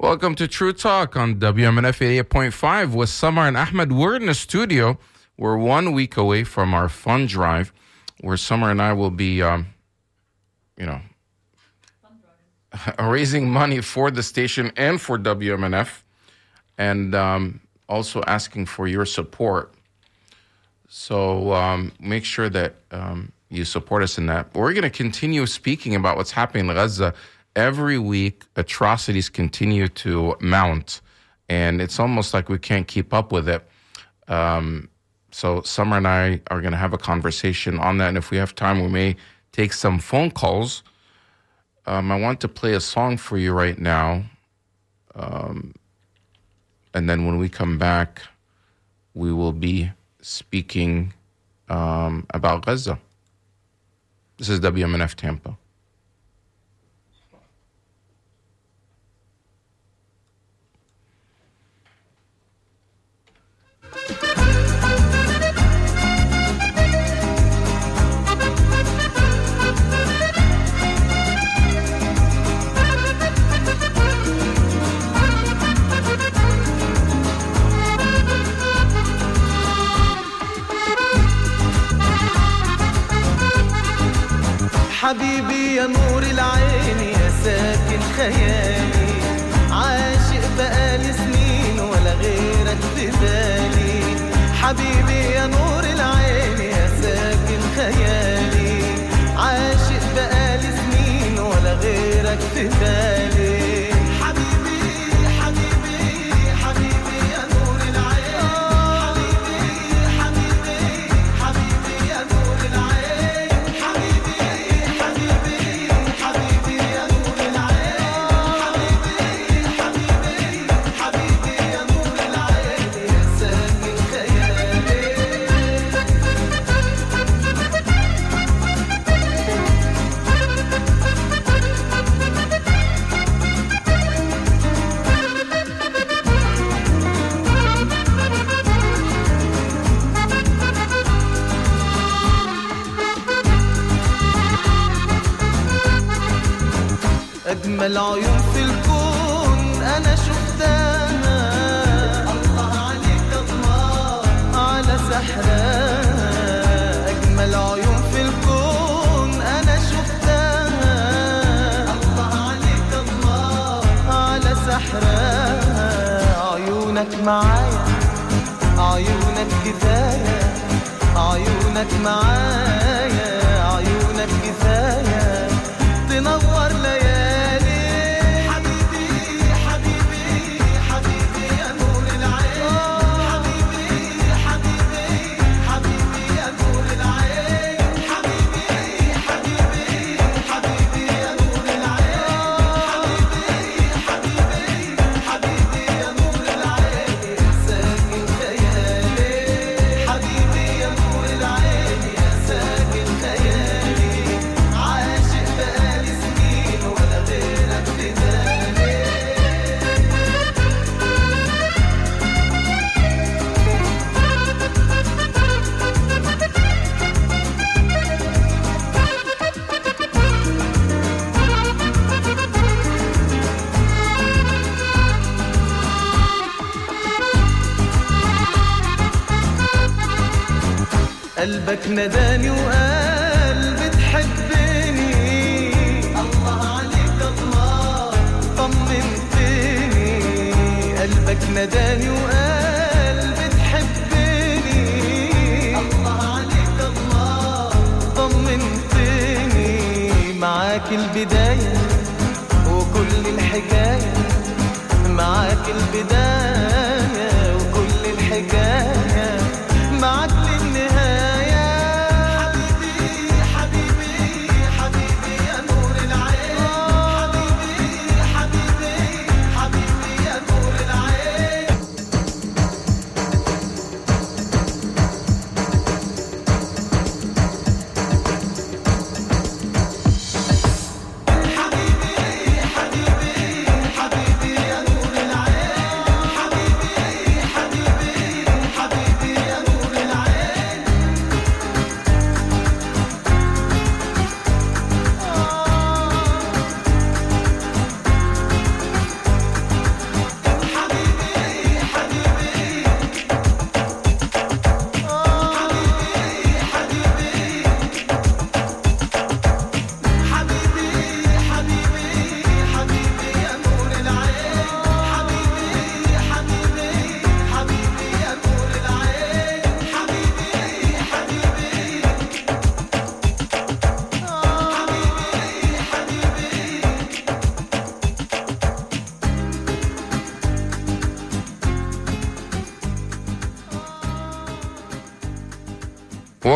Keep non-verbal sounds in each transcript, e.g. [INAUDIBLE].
Welcome to True Talk on WMNF 88.5 with Samar and Ahmed. We're in the studio. We're one week away from our fund drive where Samar and I will be, um, you know, [LAUGHS] raising money for the station and for WMNF and um, also asking for your support. So um, make sure that um, you support us in that. We're going to continue speaking about what's happening in Gaza. Every week, atrocities continue to mount, and it's almost like we can't keep up with it. Um, so, Samar and I are going to have a conversation on that. And if we have time, we may take some phone calls. Um, I want to play a song for you right now. Um, and then when we come back, we will be speaking um, about Gaza. This is WMNF Tampa. حبيبي يا نور العين يا ساكن خيالي. عاشق بقالي سنين ولا غيرك في بالي. حبيبي يا نور العين يا ساكن خيالي. عاشق بقالي سنين ولا غيرك في بالي. etmeden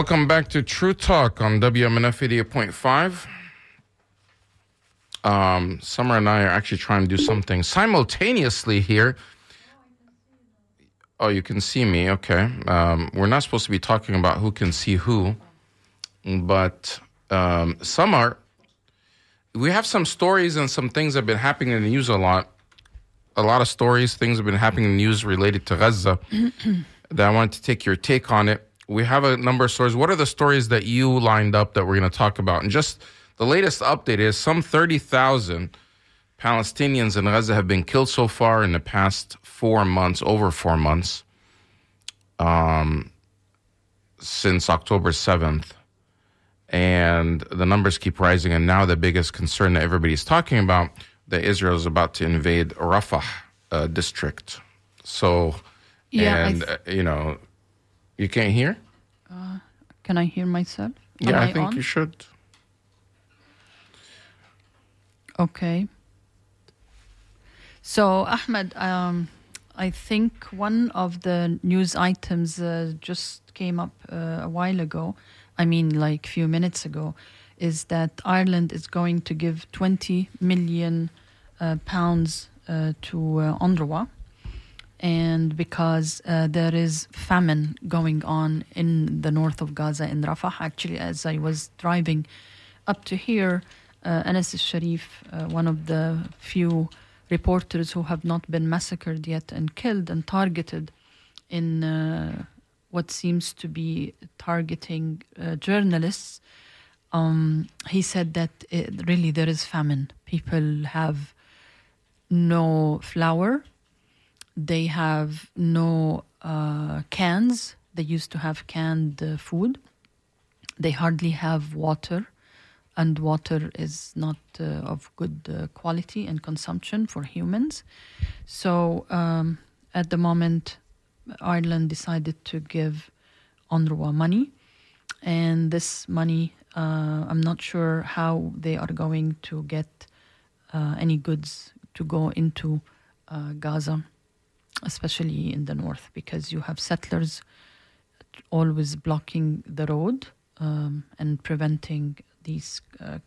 Welcome back to True Talk on WMNF 88.5. Um, Samar and I are actually trying to do something simultaneously here. Oh, you can see me. Okay. Um, we're not supposed to be talking about who can see who, but um, Samar, we have some stories and some things that have been happening in the news a lot. A lot of stories, things have been happening in the news related to Gaza [CLEARS THROAT] that I wanted to take your take on it. We have a number of stories. What are the stories that you lined up that we're going to talk about? And just the latest update is some 30,000 Palestinians in Gaza have been killed so far in the past four months, over four months, um, since October 7th. And the numbers keep rising. And now the biggest concern that everybody's talking about that Israel is about to invade Rafah uh, district. So, Yeah, and, th- uh, you know, you can't hear? Can I hear myself? Am Yeah, I, think on? you should. Okay. So, Ahmed, um, I think one of the news items uh, just came up uh, a while ago. I mean, like a few minutes ago, is that Ireland is going to give 20 million uh, pounds uh, to uh, UNRWA. And because uh, there is famine going on in the north of Gaza, in Rafah, actually, as I was driving up to here, uh, Anas Sharif, uh, one of the few reporters who have not been massacred yet and killed and targeted in uh, what seems to be targeting uh, journalists, um, he said that it, really there is famine. People have no flour, they have no uh, cans. They used to have canned uh, food. They hardly have water, and water is not uh, of good uh, quality and consumption for humans. So, um, at the moment, Ireland decided to give UNRWA money, and this money, uh, I'm not sure how they are going to get any goods to go into Gaza especially in the north, because you have settlers always blocking the road um, and preventing these uh,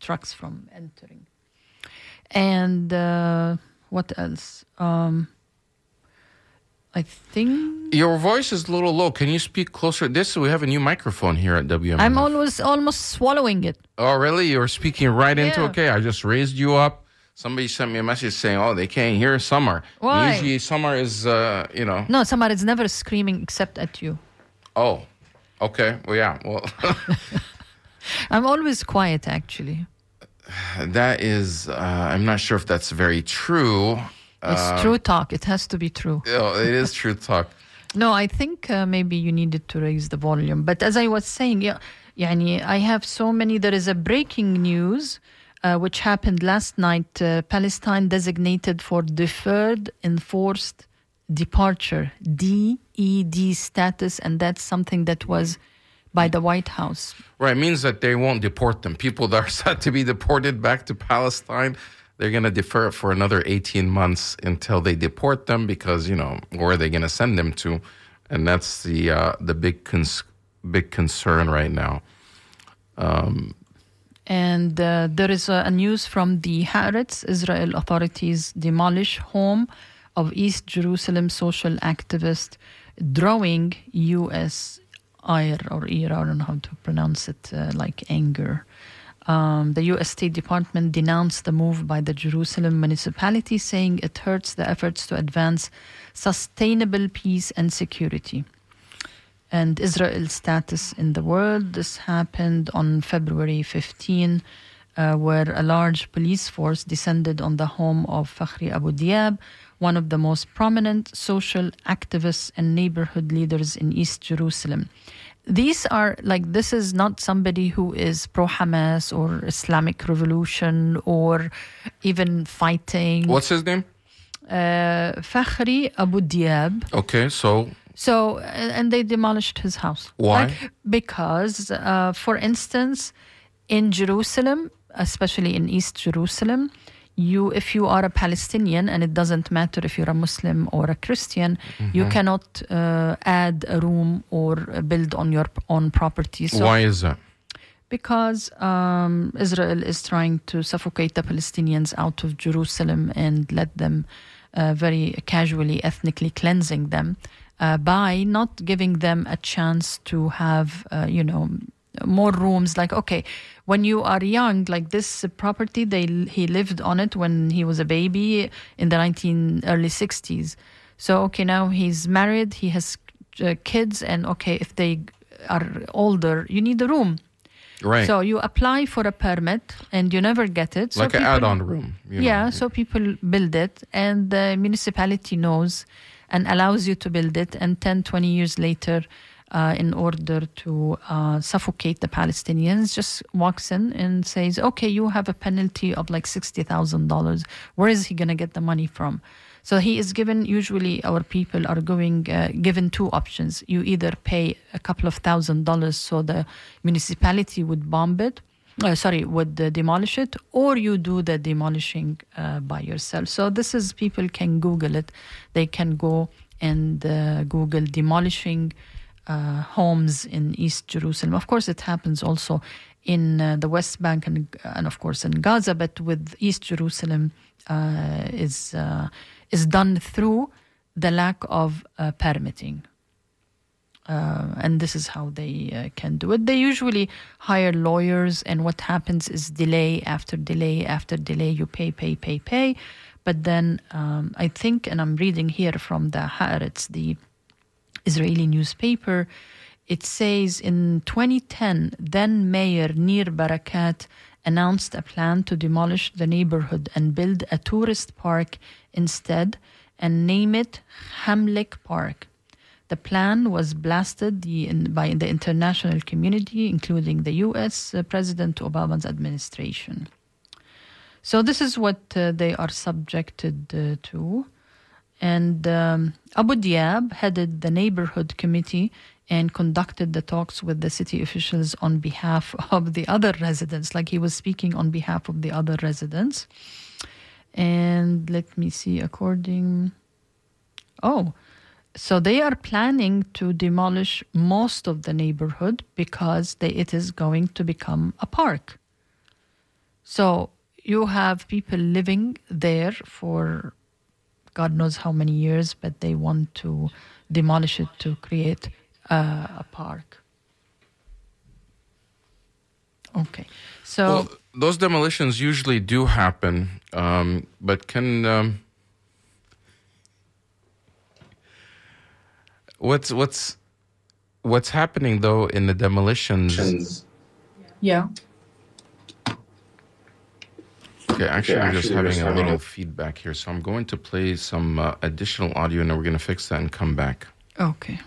trucks from entering. And uh, what else? Um, I think Your voice is a little low. Can you speak closer? This we have a new microphone here at WM. I'm always almost swallowing it. Oh, really? You're speaking right into okay. I just raised you up. Somebody sent me a message saying, "Oh, they can't hear Samar." Why? Usually, Samar is, uh, you know. No, Samar is never screaming except at you. Oh, okay. Well, yeah. Well, [LAUGHS] I'm always quiet, actually. That is, uh, I'm not sure if that's very true. It's uh, true talk. It has to be true. [LAUGHS] oh, it is true talk. [LAUGHS] no, I think uh, maybe you needed to raise the volume. But as I was saying, yeah, yani I have so many. There is a breaking news uh, which happened last night. Uh, Palestine designated for deferred enforced departure DED status, and that's something that was by the White House. Right, means that they won't deport them. People that are [LAUGHS] set to be deported back to Palestine, they're going to defer it for another 18 months until they deport them because, you know, where are they going to send them to? And that's the uh, the big cons- big concern right now. And uh, there is a, news from the Haaretz. Israel authorities demolish home of East Jerusalem social activist, drawing U.S. ire or I don't know how to pronounce it, uh, like anger. Um, the U.S. State Department denounced the move by the Jerusalem municipality, saying it hurts the efforts to advance sustainable peace and security and Israel's status in the world. This happened on February 15, uh, where a large police force descended on the home of Fakhri Abu Diab, one of the most prominent social activists and neighborhood leaders in East Jerusalem. These are like, this is not somebody who is pro Hamas or Islamic revolution or even fighting. What's his name? Uh, Fakhri Abu Diab. Okay, so So, and they demolished his house. Why? Like, because, uh, for instance, in Jerusalem, especially in East Jerusalem, you if you are a Palestinian and it doesn't matter if you're a Muslim or a Christian, you cannot uh, add a room or build on your own property. So Why is that? because um, Israel is trying to suffocate the Palestinians out of Jerusalem and let them uh, very casually, ethnically cleansing them uh, by not giving them a chance to have, uh, you know, more rooms. Like, okay, when you are young, like this property, they he lived on it when he was a baby in the 19 early 60s. So okay, now he's married, he has uh, kids, and okay, if they are older, you need a room. Right. So you apply for a permit and you never get it. So like an add-on room. you know. Yeah, so people build it and the municipality knows and allows you to build it. And 10, 20 years later, uh, in order to uh, suffocate the Palestinians, just walks in and says, okay, you have a penalty of like $60,000. Where is he going to get the money from? So he is given, usually our people are going, uh, given two options. You either pay a couple of thousand dollars so the municipality would bomb it, uh, sorry, would demolish it, or you do the demolishing uh, by yourself. So this is, people can Google it. They can go and uh, Google demolishing uh, homes in East Jerusalem. Of course, it happens also in the West Bank and, and of course in Gaza, but with East Jerusalem is is done through the lack of permitting. Uh, and this is how they uh, can do it. They usually hire lawyers, and what happens is delay after delay after delay. You pay, pay, pay, pay. But then um, I think, and I'm reading here from the Haaretz, the Israeli newspaper, it says in 2010, then Mayor Nir Barakat announced a plan to demolish the neighborhood and build a tourist park instead and name it Hamlik Park. The plan was blasted the, in, by the international community, including the US uh, President Obama's administration. So, this is what uh, they are subjected uh, to. And um, Abu Diab headed the neighborhood committee and conducted the talks with the city officials on behalf [LAUGHS] of the other residents, like he was speaking on behalf of the other residents. And let me see, according. Oh, so they are planning to demolish most of the neighborhood because they, it is going to become a park. So you have people living there for God knows how many years, but they want to demolish it to create uh, a park. Okay, so Well, those demolitions usually do happen, um, but can um, what's what's what's happening though in the demolitions? Yeah. Okay, actually, Okay, we're just actually, we're having a little a- feedback here, so I'm going to play some uh, additional audio, and then we're going to fix that and come back. okay.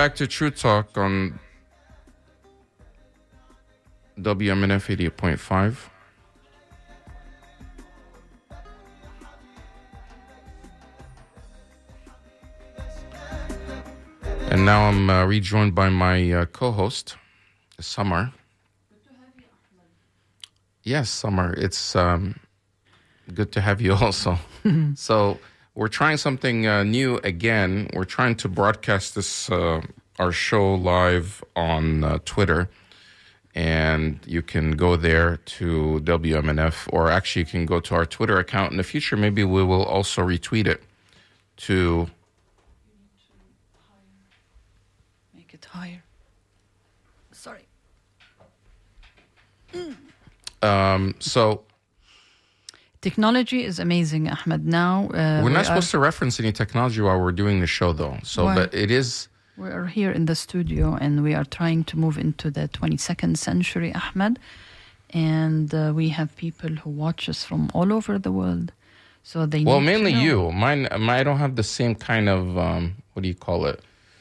Back to True Talk on WMNF 88.5. And now I'm uh, rejoined by my uh, co host, Samar. Yes, Samar. It's um, good to have you [LAUGHS] also. so, we're trying something uh, new again. We're trying to broadcast this, uh, our show live on uh, Twitter. And you can go there to WMNF, or actually, you can go to our Twitter account. In the future, maybe we will also retweet it to Make it higher. Sorry. Um, so Technology is amazing, Ahmed. Now uh, we're we not are- supposed to reference any technology while we're doing the show, though. So, Why? but it is We are here in the studio and we are trying to move into the 22nd century, Ahmed. And uh, we have people who watch us from all over the world. So they well, mainly you. Mine, my, I don't have the same kind of um, what do you call it?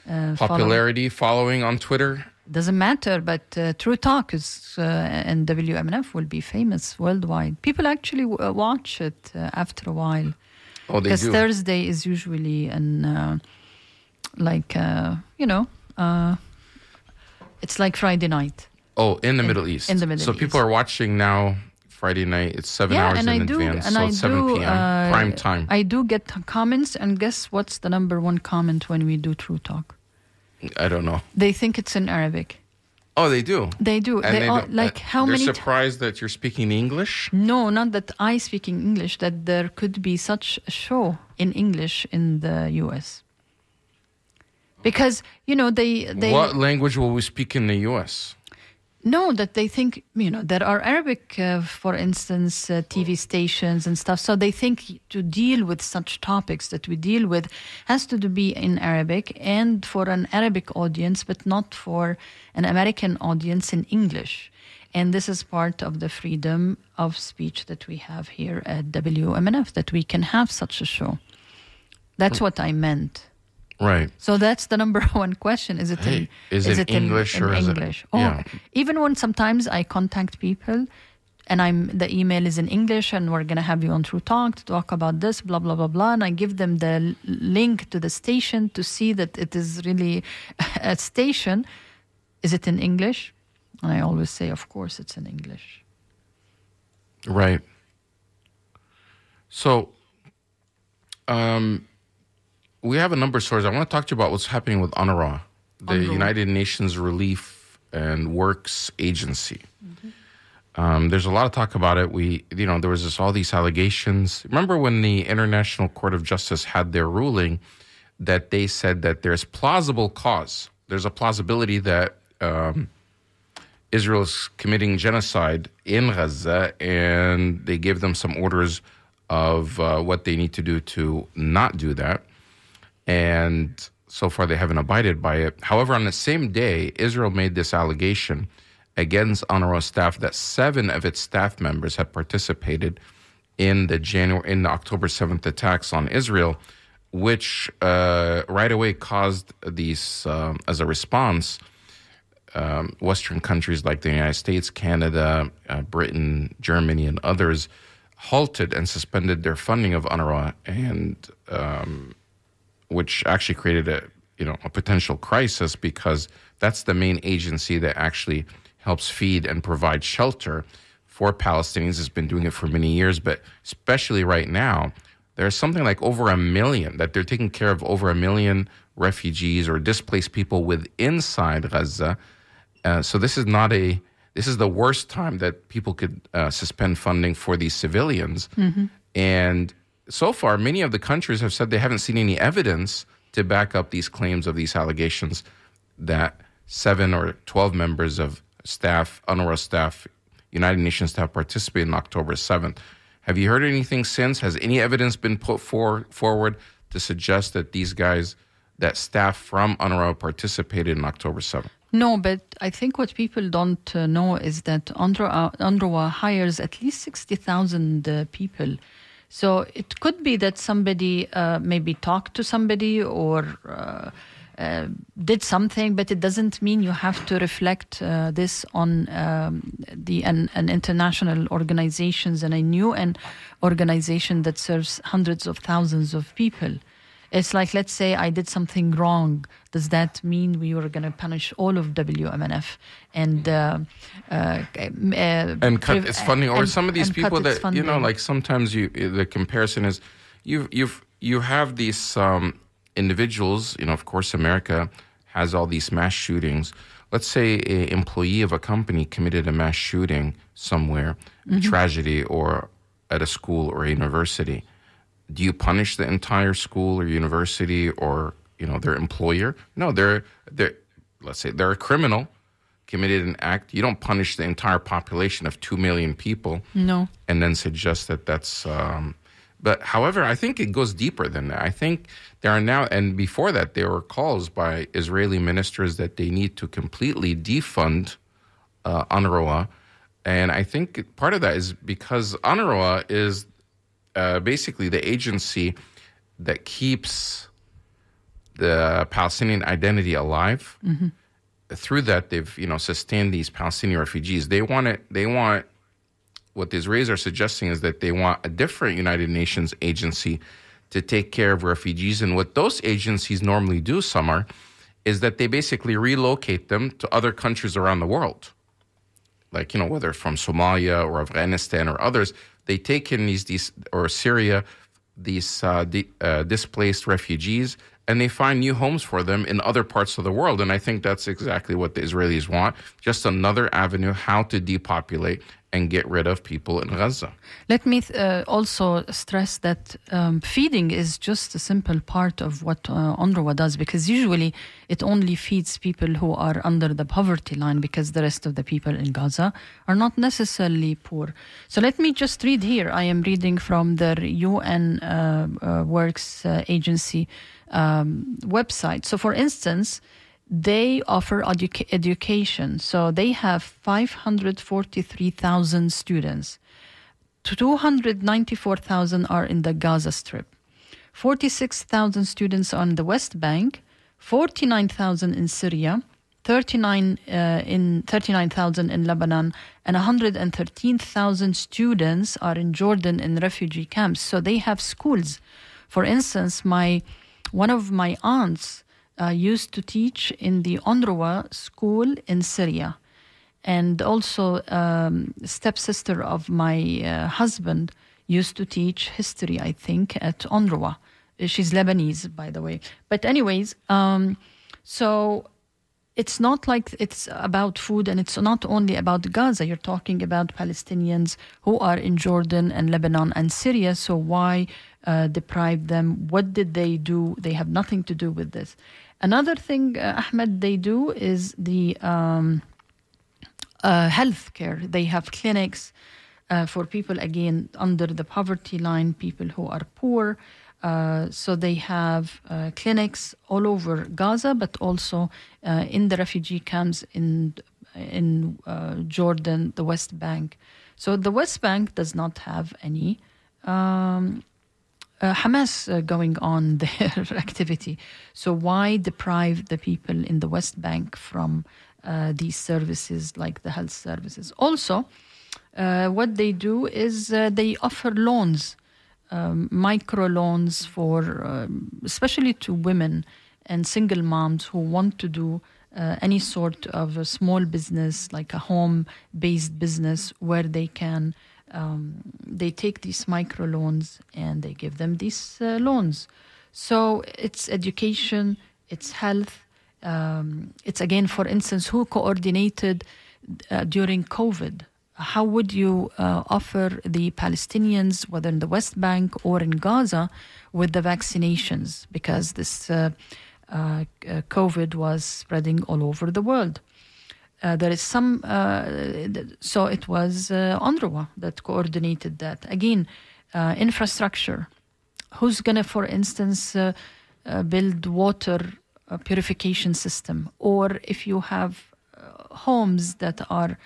uh, follow- Popularity following on Twitter. Doesn't matter, but uh, True Talk is uh, and WMNF will be famous worldwide. People actually w- uh, watch it uh, after a while. Oh, they Because. Thursday is usually an uh, like uh, you know uh, it's like Friday night. Oh, in the Middle East. in the Middle so people are watching now. Friday night. It's seven yeah, hours and in I do, advance, and so I it's seven do. p.m. uh, prime time. I do get comments, and guess what's the number one comment when we do True Talk? I don't know. They think it's in Arabic. Oh, they do. They do. And they they all, like uh, how they're many? t- surprised that you're speaking English. no, not that I speaking English. That there could be such a show in English in the U.S. Because you know they they what language will we speak in the U.S.? No, that they think, you know, there are Arabic, uh, for instance, uh, TV stations and stuff. So they think to deal with such topics that we deal with has to be in Arabic and for an Arabic audience, but not for an American audience in English. And this is part of the freedom of speech that we have here at WMNF, that we can have such a show. That's what I meant. Right. So that's the number [LAUGHS] one question. Is it in, Hey, is it English in, or is it- English? Oh, yeah. even when sometimes I contact people and I'm the email is in English and we're gonna have you on True Talk to talk about this, blah blah blah blah, and I give them the link to the station to see that it is really [LAUGHS] a station. Is it in English? And I always say, of course, it's in English. Right. So, um, we have a number of stories. I want to talk to you about what's happening with UNRWA, the UNRWA. United Nations Relief and Works Agency. Um, there's a lot of talk about it. We, you know, there was this, all these allegations. Remember when the International Court of Justice had their ruling that they said that there's plausible cause. There's a plausibility that um, Israel is committing genocide in Gaza, and they gave them some orders of uh, what they need to do to not do that. And so far, they haven't abided by it. However, on the same day, Israel made this allegation against UNRWA staff that seven of its staff members had participated in the January in the October seventh attacks on Israel, which uh, right away caused these um, as a response um, Western countries like the United States, Canada, uh, Britain, Germany, and others halted and suspended their funding of UNRWA, and um, which actually created a you know a potential crisis because that's the main agency that actually helps feed and provide shelter for Palestinians. It's been doing it for many years, but especially right now, there's something like over a million that they're taking care of over a million refugees or displaced people with inside Gaza. Uh, so this is not a this is the worst time that people could uh, suspend funding for these civilians. And so far, many of the countries have said they haven't seen any evidence to back up these claims of these allegations that seven or 12 members of staff, UNRWA staff, United Nations staff participated on October 7th. Have you heard anything since? Has any evidence been put for, forward to suggest that these guys, that staff from UNRWA participated in October 7th? No, but I think what people don't uh, know is that UNRWA, UNRWA hires at least 60,000 uh, people. So it could be that somebody uh, maybe talked to somebody or uh, uh, did something, but it doesn't mean you have to reflect uh, this on um, the an, an international organizations and a new an organization that serves hundreds of thousands of people. It's like, let's say I did something wrong. Does that mean we were going to punish all of WMNF and uh, uh, uh, and cut it's funny or and- some of these people that you know like sometimes you the comparison is you you've you have these um, individuals you know of course america has all these mass shootings. Let's say an employee of a company committed a mass shooting somewhere a tragedy or at a school or a university do you punish the entire school or university or you know their employer no they're they're let's say they're a criminal committed an act you don't punish the entire population of 2 million people No. and then suggest that that's um, but however i think it goes deeper than that i think there are now and before that there were calls by israeli ministers that they need to completely defund uh, UNRWA. And I think part of that is because UNRWA is uh, basically the agency that keeps the Palestinian identity alive. Through that, they've you know sustained these Palestinian refugees. They want it. They want what the Israelis are suggesting is that they want a different United Nations agency to take care of refugees. And what those agencies normally do, Samar, is that they basically relocate them to other countries around the world. Like, you know, whether from Somalia or Afghanistan or others, they take in these, these or Syria, these uh, di- uh, displaced refugees, and they find new homes for them in other parts of the world. And I think that's exactly what the Israelis want just another avenue how to depopulate and get rid of people in Gaza. Let me uh, also stress that um, feeding is just a simple part of what uh, UNRWA does because usually it only feeds people who are under the poverty line because the rest of the people in Gaza are not necessarily poor. So let me just read here. I am reading from the UN uh, uh, Works uh, Agency um, website. So, for instance, they offer educa- education. So they have 543,000 students. 294,000 are in the Gaza Strip. 46,000 students on the West Bank, 49,000 in Syria, 39 uh, in 39,000 in Lebanon, and 113,000 students are in Jordan in refugee camps. So they have schools. For instance, my one of my aunts uh, used to teach in the UNRWA school in Syria. And also um, stepsister of my uh, husband used to teach history i think at UNRWA. she's lebanese by the way. But anyways um, so it's not like it's about food and it's not only about gaza. You're talking about palestinians who are in jordan and lebanon and syria so why uh, deprive them? What did they do? They have nothing to do with this another thing uh, ahmed they do is the um, uh, health care. They have clinics uh, for people, again, under the poverty line, people who are poor. Uh, so they have uh, clinics all over Gaza, but also uh, in the refugee camps in in uh, Jordan, the West Bank. So the West Bank does not have any um, uh, Hamas uh, going on [LAUGHS] their activity. So why deprive the people in the West Bank from uh, these services like the health services? Also, uh, what they do is uh, they offer loans, um, micro loans for, um, especially to women and single moms who want to do uh, any sort of a small business, like a home-based business, where they can um, they take these micro loans and they give them these uh, loans. So it's education, it's health, um, it's again, for instance, who coordinated uh, during COVID. How would you uh, offer the Palestinians, whether in the West Bank or in Gaza, with the vaccinations? Because this uh, uh, uh, COVID was spreading all over the world. Uh, there is some, uh, so it was uh, UNRWA that coordinated that. Again, uh, infrastructure. Who's going to, for instance, uh, build water purification system? Or if you have homes that are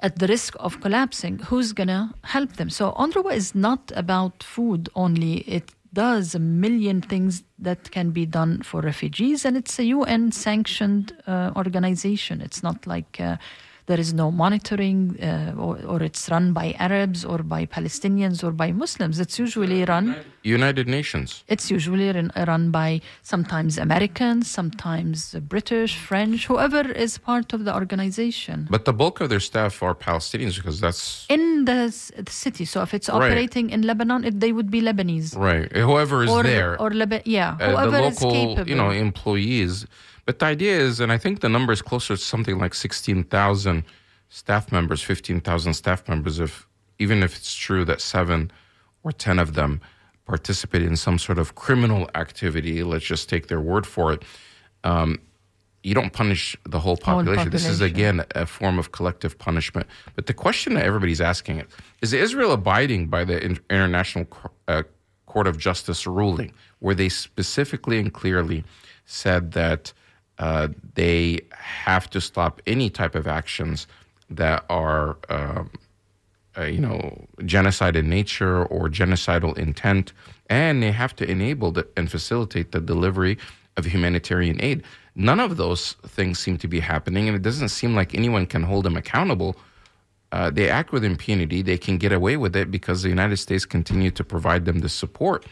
at the risk of collapsing, who's going to help them? So UNRWA is not about food only. It does a million things that can be done for refugees, and it's a UN sanctioned uh, organization. It's not like uh, there is no monitoring uh, or, or it's run by Arabs or by Palestinians or by Muslims. It's usually run. United Nations. It's usually run, run by sometimes Americans, sometimes British, French, whoever is part of the organization But the bulk of their staff are Palestinians because that's in the, the city. So if it's Right. operating in Lebanon, it, they would be Lebanese. right. Whoever is or there. or Leba- yeah, uh, the whoever is local, capable. you know, employees. But the idea is, and I think the number is closer to something like 16,000 staff members, 15,000 staff members, if even if it's true that seven or 10 of them participate in some sort of criminal activity, let's just take their word for it. Um, you don't punish the whole population. This is again a form of collective punishment. But the question that everybody's asking is: Is Israel abiding by the International uh, Court of Justice ruling, where they specifically and clearly said that uh, they have to stop any type of actions that are, um, uh, you know, genocide in nature or genocidal intent, and they have to enable the, and facilitate the delivery of humanitarian aid. None of those things seem to be happening, and it doesn't seem like anyone can hold them accountable. Uh, they act with impunity. They can get away with it because the United States continue to provide them the support.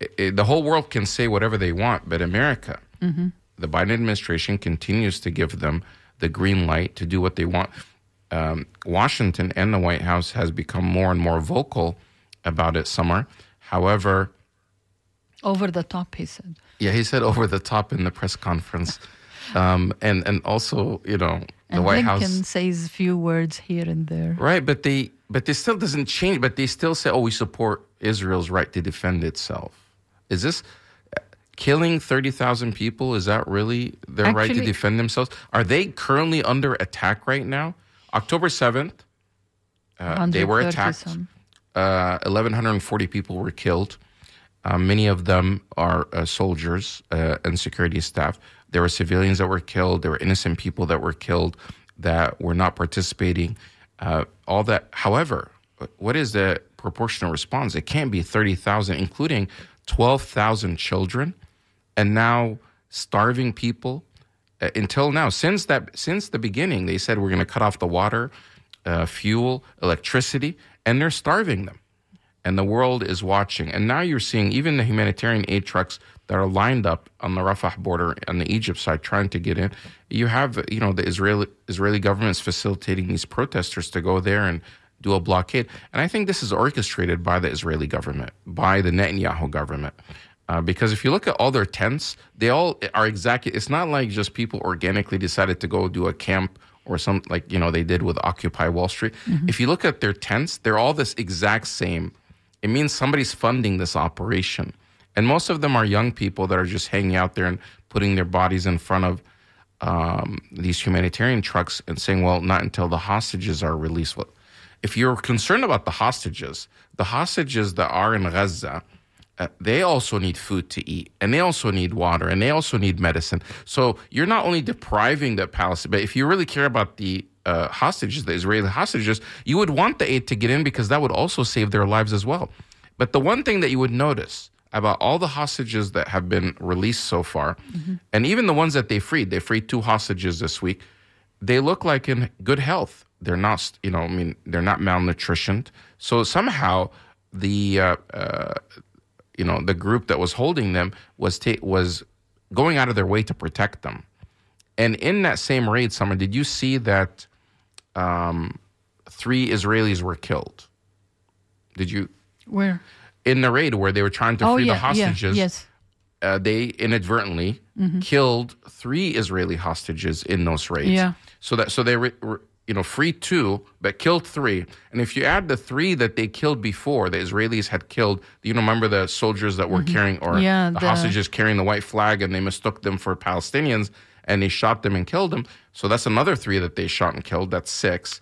I- I- the whole world can say whatever they want, but America, the Biden administration continues to give them the green light to do what they want. Um, Washington and the White House has become more and more vocal about it. Samar, however, Over the top, he said. yeah, he said over the top in the press conference, [LAUGHS] um, and and also you know the And White Lincoln House, says a few words here and there. right? But they but they still doesn't change. But they still say, oh, we support Israel's right to defend itself. Is this killing thirty thousand people? Is that really their right to defend themselves? Are they currently under attack right now? October seventh, uh, they were attacked. uh, 1,140 people were killed. Uh, many of them are uh, soldiers uh, and security staff. There were civilians that were killed. There were innocent people that were killed that were not participating. Uh, all that. However, what is the proportional response? It can't be 30,000, including 12,000 children, and now starving people. Uh, until now, since that since the beginning, they said we're going to cut off the water, uh, fuel, electricity, and they're starving them and the world is watching. And now you're seeing even the humanitarian aid trucks that are lined up on the Rafah border on the Egypt side trying to get in. You have, you know, the Israeli Israeli government is facilitating these protesters to go there and do a blockade. And I think this is orchestrated by the Israeli government, by the Netanyahu government. Uh, because if you look at all their tents, they all are exactly. It's not like just people organically decided to go do a camp or some like you know they did with Occupy Wall Street. If you look at their tents, they're all this exact same. It means somebody's funding this operation, and most of them are young people that are just hanging out there and putting their bodies in front of um, these humanitarian trucks and saying, "Well, not until the hostages are released." Well, if you're concerned about the hostages, the hostages that are in Gaza, uh, they also need food to eat, and they also need water, and they also need medicine. So you're not only depriving the Palestine, but if you really care about the uh, hostages, the Israeli hostages, you would want the aid to get in because that would also save their lives as well. But the one thing that you would notice about all the hostages that have been released so far, and even the ones that they freed, they freed two hostages this week. They look like in good health. They're not, you know, I mean, they're not malnutritioned. So somehow the, uh, uh, you know, the group that was holding them was ta- was going out of their way to protect them. And in that same raid, Samar, did you see that um, three Israelis were killed? Did you Where? in the raid where they were trying to oh free yeah, the hostages? yeah, yes. uh, they inadvertently killed three Israeli hostages in those raids. Yeah. So that so they were, were you know freed two but killed three. And if you add the three that they killed before, the Israelis had killed. You know, remember the soldiers that were mm-hmm. carrying or Yeah, the, the- hostages carrying the white flag, and they mistook them for Palestinians, and they shot them and killed them. So that's another three that they shot and killed. That's six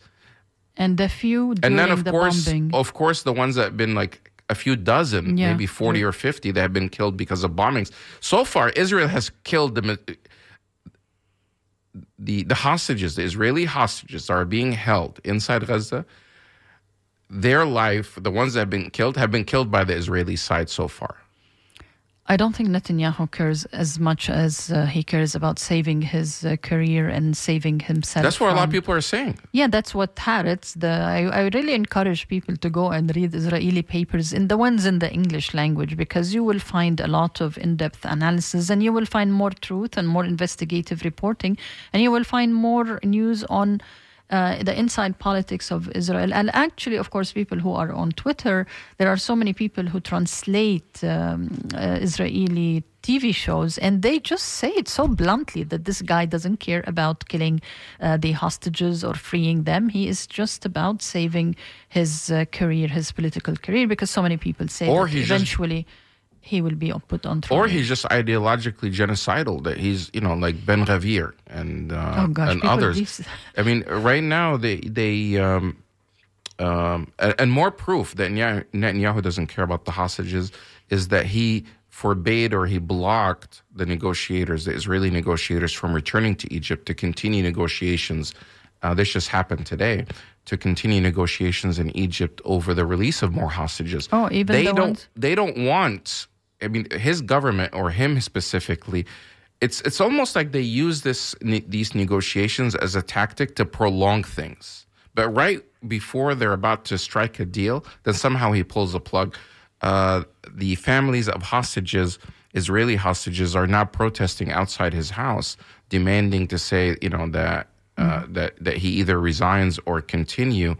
And a few and then of the course bombing. of course the ones that have been like a few dozen Yeah. maybe 40 or 50 that have been killed because of bombings so far israel has killed the the, the hostages the israeli hostages are being held inside gaza their life the ones that have been killed have been killed by the israeli side so far I don't think Netanyahu cares as much as uh, he cares about saving his uh, career and saving himself. That's what a lot of people are saying. Yeah, that's what Haaretz. The I, I really encourage people to go and read Israeli papers in the ones in the English language because you will find a lot of in-depth analysis and you will find more truth and more investigative reporting and you will find more news on. Uh, the inside politics of Israel. And actually, of course, people who are on Twitter, there are so many people who translate um, uh, Israeli TV shows, and they just say it so bluntly that this guy doesn't care about killing uh, the hostages or freeing them. He is just about saving his uh, career, his political career, because so many people say Or that he's just- eventually he will be put on trial. Or he's just ideologically genocidal. That he's, you know, like Ben Gvir and uh, Oh, gosh, and others. I mean, right now they they um, um, and, more proof that Netanyahu- Netanyahu doesn't care about the hostages is that he forbade or he blocked the negotiators, the Israeli negotiators, from returning to Egypt to continue negotiations. Uh, this just happened today to continue negotiations in Egypt over the release of more hostages. Oh, even they the don't. ones- They don't want. I mean, his government or him specifically. It's it's almost like they use this ne- these negotiations as a tactic to prolong things. But right before they're about to strike a deal, then somehow he pulls the plug. Uh, the families of hostages, Israeli hostages, are now protesting outside his house, demanding to say, you know, that uh, that that he either resigns or continue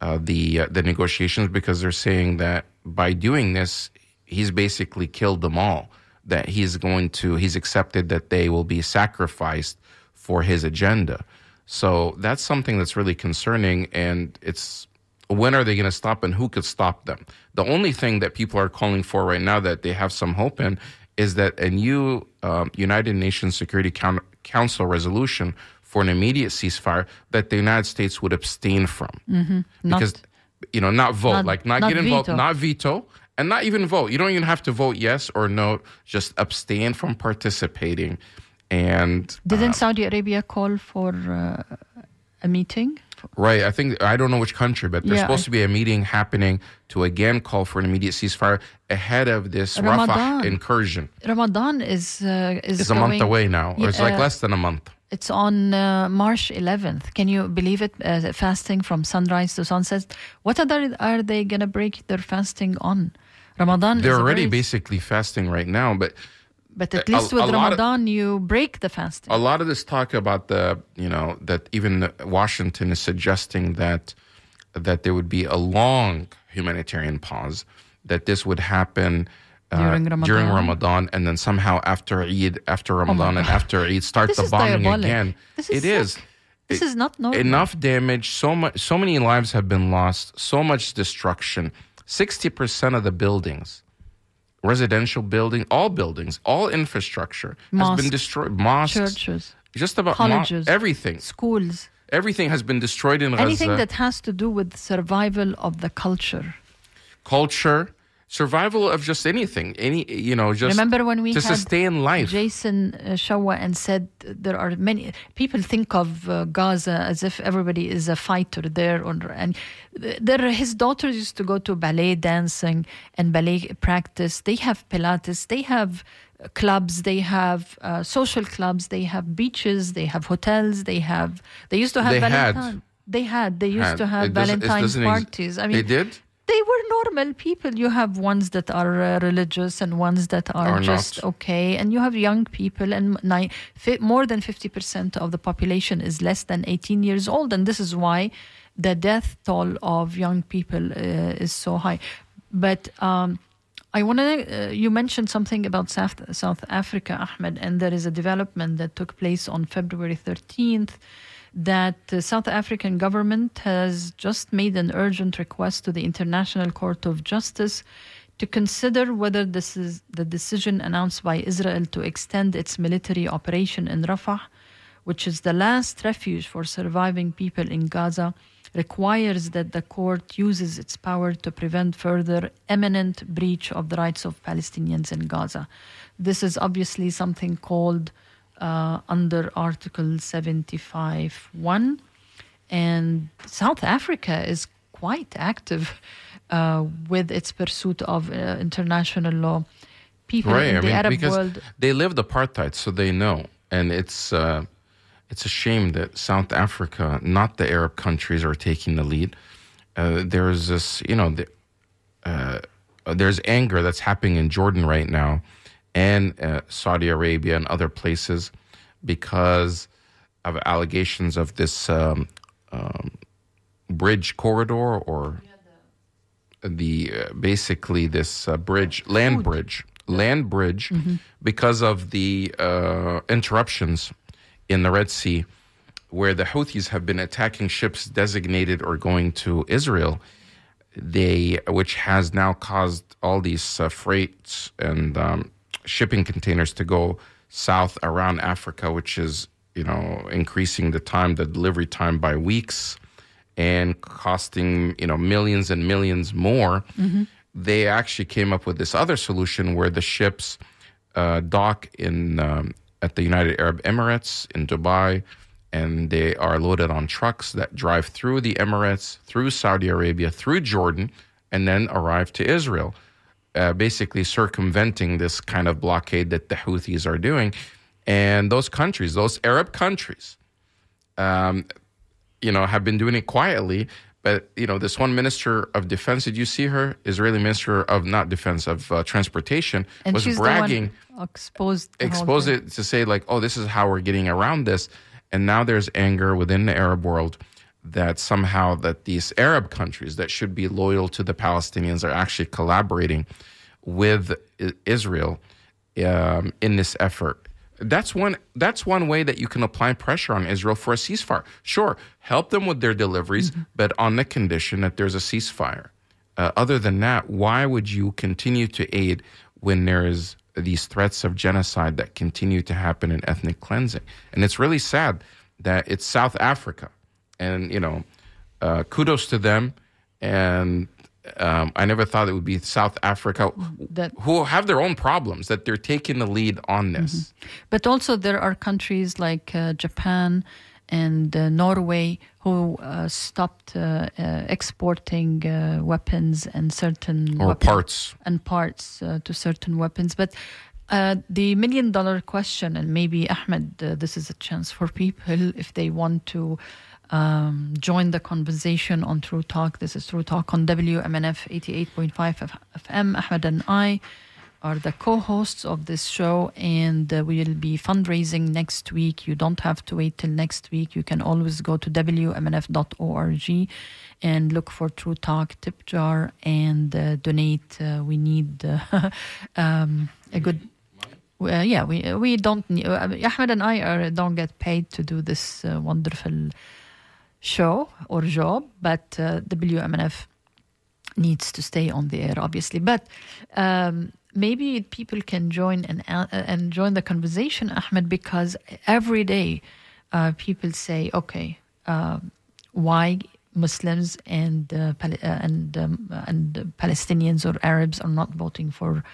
uh, the uh, the negotiations because they're saying that by doing this, he's basically killed them all. That he's going to he's accepted that they will be sacrificed for his agenda. So that's something that's really concerning, and it's when are they going to stop, and who could stop them? The only thing that people are calling for right now that they have some hope in is that a new um, United Nations Security Council resolution for an immediate ceasefire that the United States would abstain from because you know not vote Not- like not, not get involved veto. not veto and not even vote you don't even have to vote yes or no just abstain from participating and Didn't Saudi Arabia call for uh, a meeting? right i think i don't know which country but there's Yeah, supposed I- to be a meeting happening to again call for an immediate ceasefire ahead of this rafah Ramadan. incursion Ramadan is uh, is it's a month away now or it's like less than a month It's on uh, March 11th. Can you believe it? Uh, fasting from sunrise to sunset. What other are they gonna break their fasting on? Ramadan. they're is already very- basically fasting right now but But at least a with of- Ramadan, you break the fasting. a lot of this talk about the you know that even Washington is suggesting that that there would be a long humanitarian pause, that this would happen uh, During Ramadan? during Ramadan, and then somehow after Eid, after Ramadan, and after Eid, start This the bombing diabolic. again. This is It is. This is not normal. Enough damage, so much, so many lives have been lost, so much destruction. Sixty percent of the buildings, residential building, all buildings, all infrastructure has been destroyed. Mosques, Churches, just about mo- colleges, everything. schools, Everything has been destroyed in anything Gaza. Anything that has to do with survival of the culture. Culture, survival of just anything, any you know, just Remember when we to had sustain life. Jason uh, Shawa and said there are many people think of uh, Gaza as if everybody is a fighter there, or, and there his daughters used to go to ballet dancing and ballet practice. They have Pilates, they have clubs, they have uh, social clubs, they have beaches, they have hotels, they have. They used to have They had. Valentine. They had. They used Had- to have Valentine's parties. I mean, they did. They were normal people. You have ones that are uh, religious and ones that are, Are just not. okay, and you have young people, and ni- fi- more than fifty percent of the population is less than eighteen years old, and this is why the death toll of young people uh, is so high. But um, I want to. Uh, you mentioned something about South South Africa, Ahmed, and there is a development that took place on February thirteenth that the South African government has just made an urgent request to the International Court of Justice to consider whether this is the decision announced by Israel to extend its military operation in Rafah, which is the last refuge for surviving people in Gaza, requires that the court uses its power to prevent further imminent breach of the rights of Palestinians in Gaza. This is obviously something called uh, under Article 75 1. And South Africa is quite active uh, with its pursuit of uh, international law. people right. in I the mean, Arab world. they lived apartheid, so they know, and it's uh, it's a shame that South Africa, not the Arab countries, are taking the lead. Uh, there's this, you know, the, uh, there's anger that's happening in Jordan right now, and uh, Saudi Arabia and other places, because of allegations of this um, um, bridge corridor or the uh, basically this uh, bridge, land bridge, land bridge, because of the uh, interruptions in the Red Sea, where the Houthis have been attacking ships designated or going to Israel. They, which has now caused all these uh, freights and um, shipping containers to go south around Africa, which is you know increasing the time, the delivery time by weeks and costing you know millions and millions more. They actually came up with this other solution where the ships uh, dock in um, at the United Arab Emirates in Dubai, and they are loaded on trucks that drive through the Emirates, through Saudi Arabia, through Jordan, and then arrive to Israel. Uh, basically circumventing this kind of blockade that the Houthis are doing. And those countries, those Arab countries, um, you know, have been doing it quietly. But you know, this one minister of defense, did you see her? Israeli minister of not defense of uh, transportation And was bragging, exposed. whole it to say like, oh, this is how we're getting around this. And now there's anger within the Arab world that somehow that these Arab countries that should be loyal to the Palestinians are actually collaborating with Israel um, in this effort. That's one. That's one way that you can apply pressure on Israel for a ceasefire. Sure, help them with their deliveries, but on the condition that there's a ceasefire. Uh, other than that, why would you continue to aid when there is these threats of genocide that continue to happen in ethnic cleansing? And it's really sad that it's South Africa, and you know, uh, kudos to them. And um, I never thought it would be South Africa, That- who have their own problems, that they're taking the lead on this. But also, there are countries like uh, Japan and uh, Norway who uh, stopped uh, uh, exporting uh, weapons and certain Or weapon- parts. and parts uh, to certain weapons. But uh, the million dollar question, and maybe Ahmed, uh, this is a chance for people if they want to um, join the conversation on True Talk. This is True Talk on WMNF 88.5 FM. Ahmed and I are the co hosts of this show, and uh, we will be fundraising next week. You don't have to wait till next week. You can always go to WMNF.org and look for True Talk tip jar and uh, donate. Uh, we need uh, [LAUGHS] um, a good. Uh, yeah, we we don't. Uh, Ahmed and I are, don't get paid to do this wonderful show or job, but uh, WMNF needs to stay on the air, obviously. But um, maybe people can join and uh, and join the conversation, Ahmed, because every day uh, people say, okay, um, why Muslims and uh, uh, and um, and Palestinians or Arabs are not voting for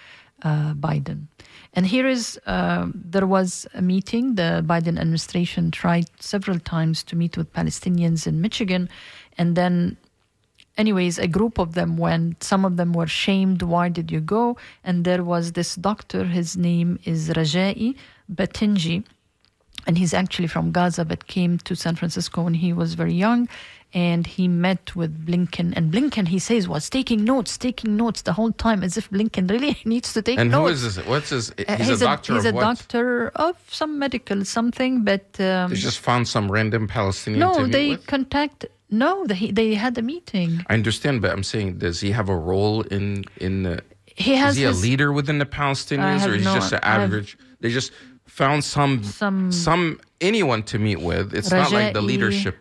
uh, Biden. And here is um, there was a meeting. The Biden administration tried several times to meet with Palestinians in Michigan, and then anyways, a group of them went. Some of them were shamed. Why did you go? And there was this doctor. His name is Rajaie Batniji, and he's actually from Gaza, but came to San Francisco when he was very young. And he met with Blinken, and Blinken, he says, was taking notes, taking notes the whole time, as if Blinken really [LAUGHS] needs to take And who notes. is this? What's his? Uh, He's, a doctor he's of a what? doctor of some medical something, but um, They just found some random Palestinian. no, to meet they with? contact. No, they they had a meeting. I understand, but I'm saying, does he have a role in in the? He has is he a leader within the Palestinians, or is he no- just an I have- average? They just found some Some- some anyone to meet with. It's not like the Rajaie- leadership.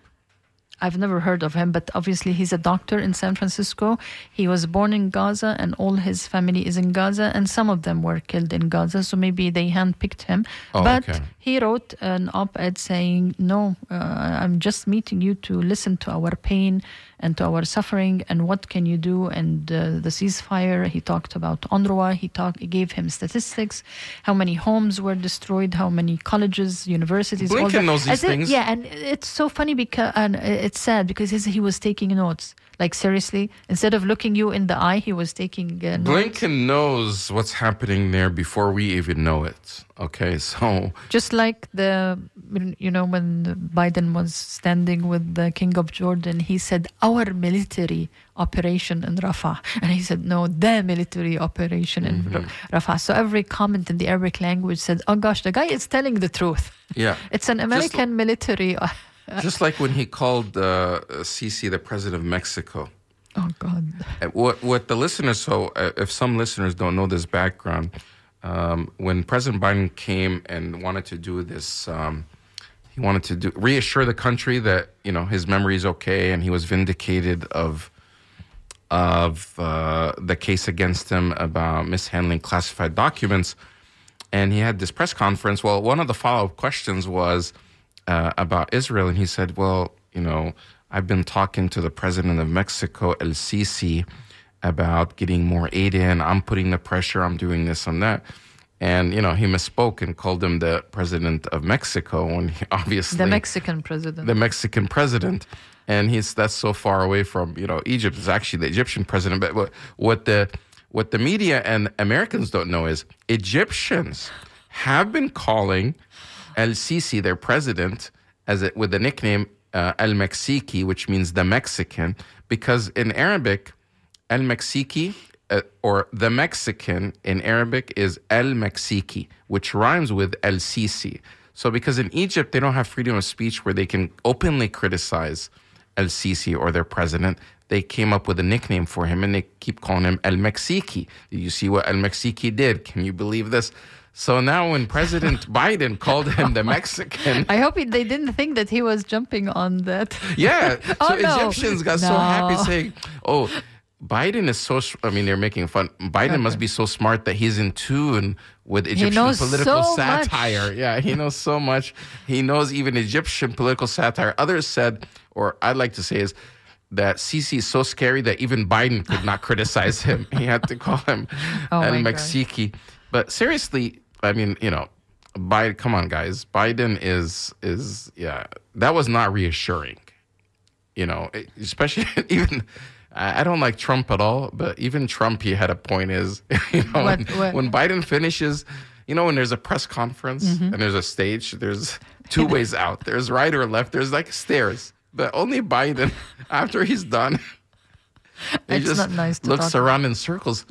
I've never heard of him, but obviously he's a doctor in San Francisco. He was born in Gaza, and all his family is in Gaza, and some of them were killed in Gaza. So maybe they handpicked him. Oh, but okay. He wrote an op-ed saying, "No, uh, I'm just meeting you to listen to our pain and to our suffering, and what can you do?" And uh, the ceasefire. He talked about UNRWA. He talked. He gave him statistics, how many homes were destroyed, how many colleges, universities. all Blinken knows these As things. yeah, and it's so funny because and it's sad because he was taking notes. Like seriously, instead of looking you in the eye, he was taking uh. Blinken knows what's happening there before we even know it. Okay, [LAUGHS] so Just like the, you know, when Biden was standing with the King of Jordan, he said, Our military operation in Rafah. [LAUGHS] And he said, No, the military operation in Mm-hmm. Rafah. So every comment in the Arabic language said, Oh gosh, the guy is telling the truth. yeah, [LAUGHS] It's an American military. Just like when he called uh, Sisi the president of Mexico. Oh God. What what the listeners so uh, if some listeners don't know this background, um, when President Biden came and wanted to do this, um, he wanted to do reassure the country that you know his memory is okay and he was vindicated of of uh, the case against him about mishandling classified documents. And he had this press conference. Well, one of the follow up questions was uh, about Israel. And he said, Well, you know, I've been talking to the president of Mexico, El Sisi, about getting more aid in. I'm putting the pressure. I'm doing this and that. And, you know, he misspoke and called him the president of Mexico when he [LAUGHS] obviously The Mexican president. the Mexican president, and he's that's so far away from you know Egypt. It's actually the Egyptian president. But what, what the what the media and Americans don't know is Egyptians have been calling El Sisi, their president, as it with the nickname uh, El Mexiqui, which means the Mexican, because in Arabic, El Mexiqui uh, or the Mexican in Arabic is El Mexiqui, which rhymes with El Sisi. So, because in Egypt they don't have freedom of speech where they can openly criticize El Sisi or their president, they came up with a nickname for him and they keep calling him El Mexiqui. You see what El Mexiqui did? Can you believe this? So now, when President [LAUGHS] Biden called him the Mexican, I hope he, they didn't think that he was jumping on that. yeah. [LAUGHS] Oh, so Oh, no. Egyptians got so happy saying, "Oh, Biden is so." I mean, they're making fun. Biden must be so smart that he's in tune with Egyptian political so much. satire. Yeah, he knows so much. He knows even Egyptian political satire. Others said, or I'd like to say, is that Sisi is so scary that even Biden could not [LAUGHS] criticize him. He had to call him Oh El. Mexiqui. But seriously, I mean, you know, Biden. Come on, guys. Biden is is yeah. That was not reassuring you know, especially [LAUGHS] even. I don't like Trump at all, but even Trump, he had a point. Is [LAUGHS] you know What- when, what? when Biden finishes, you know, when there's a press conference Mm-hmm. and there's a stage, there's two [LAUGHS] ways out. There's right or left. There's like stairs, but only Biden after he's done. he It's not nice to looks around in circles.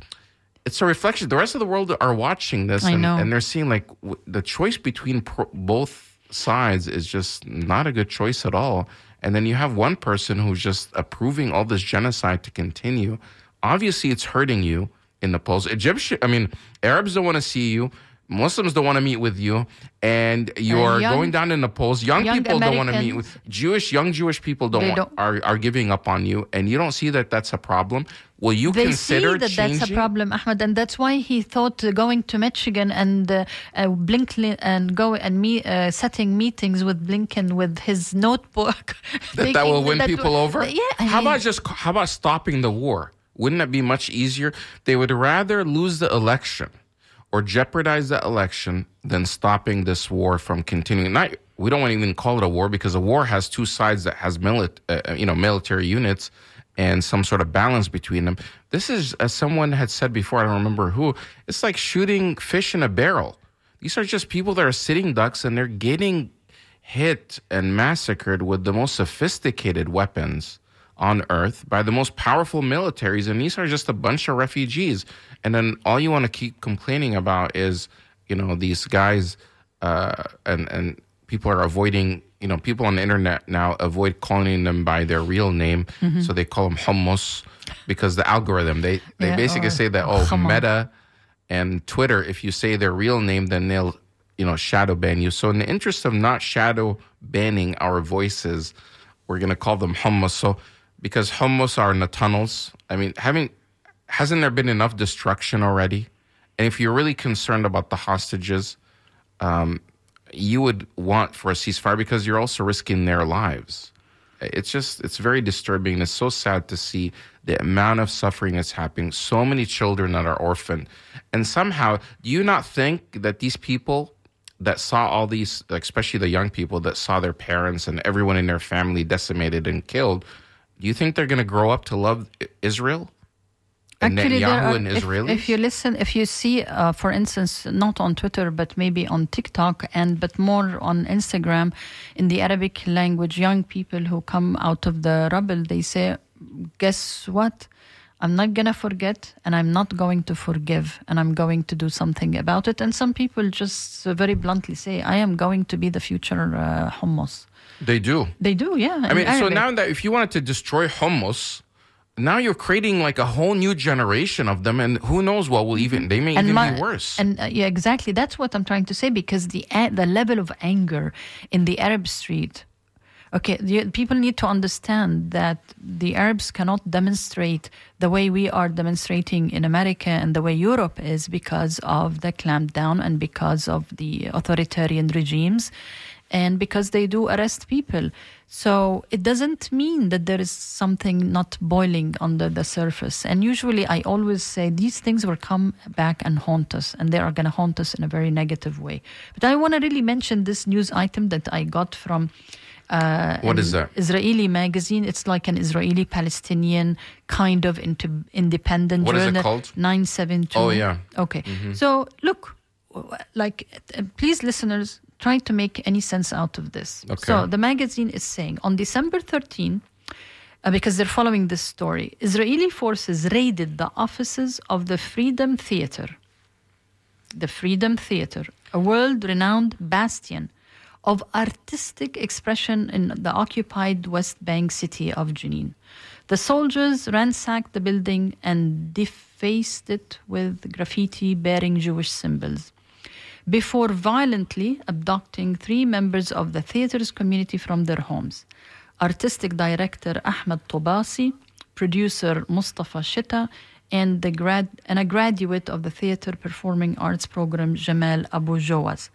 It's a reflection. The rest of the world are watching this, and, and they're seeing like w- the choice between pro- both sides is just not a good choice at all. And then you have one person who's just approving all this genocide to continue. Obviously, it's hurting you in the polls. Egyptian, I mean, Arabs don't want to see you. Muslims don't want to meet with you, and you're young- going down in the polls. Young, young people don't want to meet with Jewish young Jewish people. Don't, don't- are are giving up on you, and you don't see that that's a problem. Will you They see consider that changing? that's a problem, Ahmed, and that's why he thought going to Michigan and uh, uh, Blinken and go and me uh, setting meetings with Blinken with his notebook. [LAUGHS] that, that will win that people will- over? Yeah. I How mean, about just how about stopping the war? Wouldn't that be much easier? They would rather lose the election or jeopardize the election than stopping this war from continuing. Not we don't want to even call it a war because a war has two sides that has milit, uh, you know military units and some sort of balance between them. This is as someone had said before. I don't remember who. It's like shooting fish in a barrel. These are just people that are sitting ducks and they're getting hit and massacred with the most sophisticated weapons on earth by the most powerful militaries and these are just a bunch of refugees and then all you want to keep complaining about is you know these guys uh, and and people are avoiding you know people on the internet now avoid calling them by their real name so they call them hummus because the algorithm they they Yeah, basically say that oh hummus. meta and Twitter, if you say their real name, then they'll, you know, shadow ban you. So in the interest of not shadow banning our voices, we're gonna call them hummus. So because hummus are in the tunnels, I mean, having hasn't there been enough destruction already? And if you're really concerned about the hostages, um, you would want for a ceasefire because you're also risking their lives. It's just, it's very disturbing. It's so sad to see the amount of suffering that's happening. So many children that are orphaned. And somehow, do you not think that these people that saw all these, especially the young people that saw their parents and everyone in their family decimated and killed, do you think they're going to grow up to love Israel? And Actually, Netanyahu are, and if, if you listen, if you see, uh, for instance, not on Twitter, but maybe on TikTok and but more on Instagram, in the Arabic language, young people who come out of the rubble, they say, "Guess what? I'm not gonna forget, and I'm not going to forgive, and I'm going to do something about it." And some people just uh, very bluntly say, "I am going to be the future uh, hummus." they do. They do, yeah. I mean, so now that if you wanted to destroy hummus, now you're creating like a whole new generation of them, and who knows what will even they may even my- be worse. And uh, yeah, exactly. That's what I'm trying to say because the a- the level of anger in the Arab street. Okay, the, people need to understand that the Arabs cannot demonstrate the way we are demonstrating in America and the way Europe is because of the clampdown and because of the authoritarian regimes and because they do arrest people. So it doesn't mean that there is something not boiling under the surface. And usually I always say these things will come back and haunt us, and they are going to haunt us in a very negative way. But I want to really mention this news item that I got from. Uh, What is that? Israeli magazine. It's like an Israeli Palestinian kind of inter- independent What is it journal. called? 972. Oh, yeah. Okay. So look, like, uh, please, listeners, try to make any sense out of this. Okay. So the magazine is saying on December 13, uh, because they're following this story, Israeli forces raided the offices of the Freedom Theater. The Freedom Theater, a world renowned bastion of artistic expression in the occupied West Bank city of Jenin. The soldiers ransacked the building and defaced it with graffiti bearing Jewish symbols before violently abducting three members of the theater's community from their homes. Artistic director Ahmed Tobasi, producer Mustafa Sheta, and, grad- and a graduate of the theater performing arts program Jamal Abu Jawaz.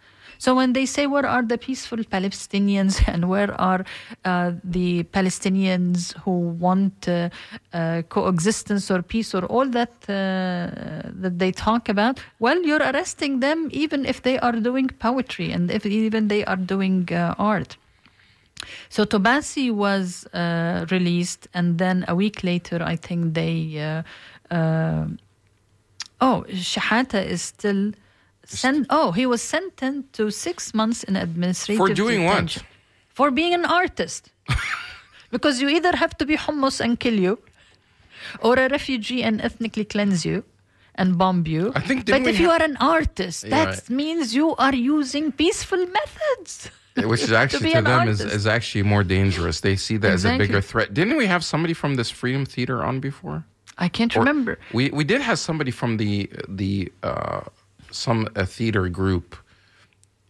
So when they say where are the peaceful Palestinians [LAUGHS] and where are uh, the Palestinians who want uh, uh, coexistence or peace or all that uh, that they talk about, well, you're arresting them even if they are doing poetry and if even they are doing uh, art. So Tobasi was uh, released, and then a week later, I think they. Oh, Shahata is still. Sent, oh, he was sentenced to six months in administrative For doing what? For being an artist. [LAUGHS] because you either have to be hummus and kill you, or a refugee and ethnically cleanse you and bomb you. I think but if you are an artist, Yeah, that right. means you are using peaceful methods. Which is [LAUGHS] actually be to them is, artist. is actually more dangerous. They see that as a bigger threat. Didn't we have somebody from this Freedom Theater on before? I can't Or- remember. We we did have somebody from the the uh, some a theater group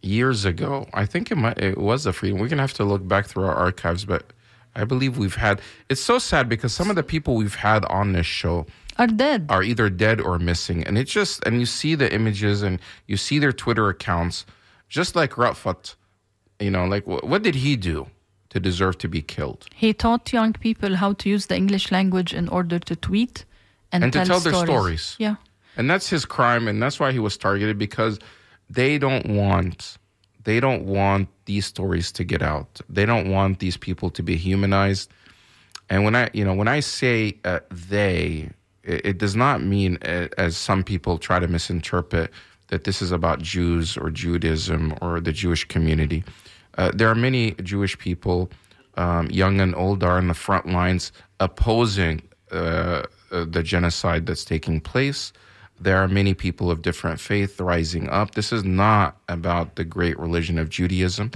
years ago. I think it might it was the Freedom. We're gonna have to look back through our archives, but I believe we've had. It's so sad because some of the people we've had on this show Are dead. are either dead or missing, and it's just and you see the images and you see their Twitter accounts, just like Rafat. You know, like wh- what did he do to deserve to be killed? He taught young people how to use the English language in order to tweet and, And to tell their stories. stories. Yeah. And that's his crime and that's why he was targeted because they don't want they don't want these stories to get out. They don't want these people to be humanized. And when i you know when i say uh, they it, it does not mean uh, as some people try to misinterpret that this is about jews or judaism or the jewish community. Uh, there are many jewish people um, young and old are in the front lines opposing uh, uh, the genocide that's taking place there are many people of different faith rising up. This is not about the great religion of Judaism.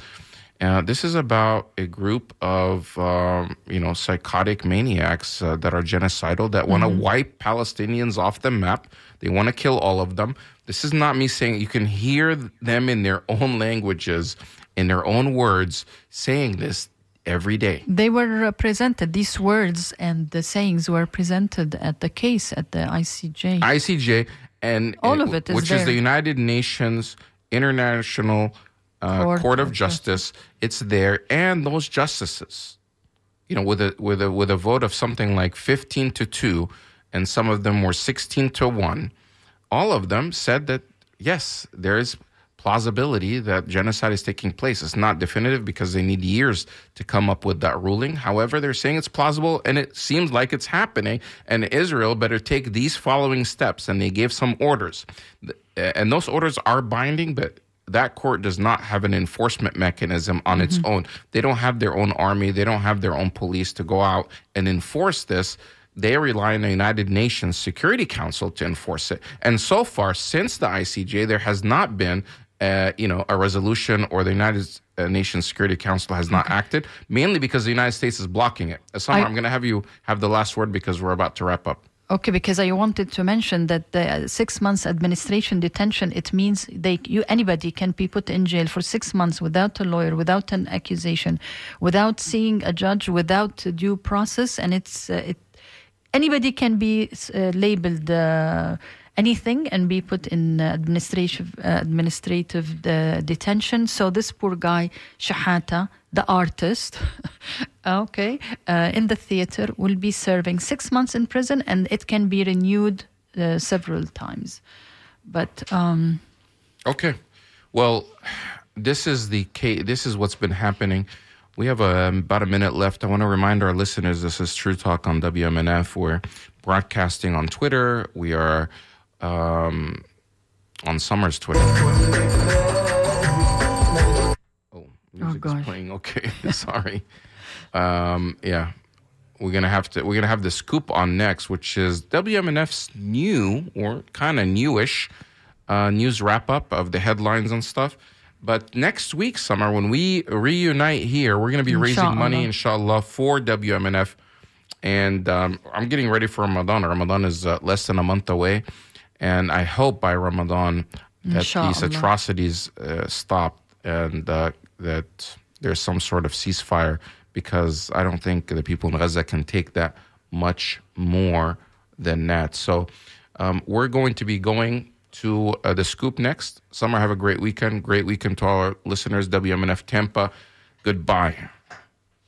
Uh, this is about a group of um, you know psychotic maniacs uh, that are genocidal that want to wipe Palestinians off the map. They want to kill all of them. This is not me saying you can hear them in their own languages, in their own words, saying this every day. They were presented, these words and the sayings were presented at the case at the ICJ. ICJ and All of it is which is the. United Nations International uh, Court Court, of of Justice. It's there, and those justices, you know, with a with a with a vote of something like fifteen to two, and some of them were sixteen to one. All of them said that yes, there is plausibility that genocide is taking place. It's not definitive because they need years to come up with that ruling. However, they're saying it's plausible and it seems like it's happening. And Israel better take these following steps. And they gave some orders. And those orders are binding, but that court does not have an enforcement mechanism on its mm-hmm. own. They don't have their own army, they don't have their own police to go out and enforce this. They rely on the United Nations Security Council to enforce it. And so far, since the ICJ, there has not been, uh, you know, a resolution or the United uh, Nations Security Council has not acted, mainly because the United States is blocking it. Uh, Samar, I- I'm going to have you have the last word because we're about to wrap up. Okay, because I wanted to mention that the six months administration detention it means they you anybody can be put in jail for six months without a lawyer, without an accusation, without seeing a judge, without due process, and it's uh, it anybody can be uh, labeled uh, anything and be put in uh, administrative uh, administrative uh, detention. So this poor guy Shahata, the artist, [LAUGHS] okay, in the theater will be serving six months in prison, and it can be renewed several times. But um, Okay. Well, this is the case. This is what's been happening. We have um, about a minute left. I want to remind our listeners this is True Talk on WMNF. We're broadcasting on Twitter. We are um, on Samar's Twitter. Oh, music's gosh. playing. [LAUGHS] Okay, sorry. Um, yeah, we're gonna have to. We're gonna have the scoop on next, which is WMNF's new or kind of newish uh, news wrap up of the headlines and stuff. But next week, Samar, when we reunite here, we're going to be raising money, inshallah, for WMNF. And um, I'm getting ready for Ramadan. Ramadan is uh, less than a month away. And I hope by Ramadan that these atrocities uh, stop and uh, that there's some sort of ceasefire because I don't think the people in Gaza can take that much more than that. So um, we're going to be going to uh, the scoop next. Samar, have a great weekend. Great weekend to all our listeners. WMNF Tampa. Goodbye.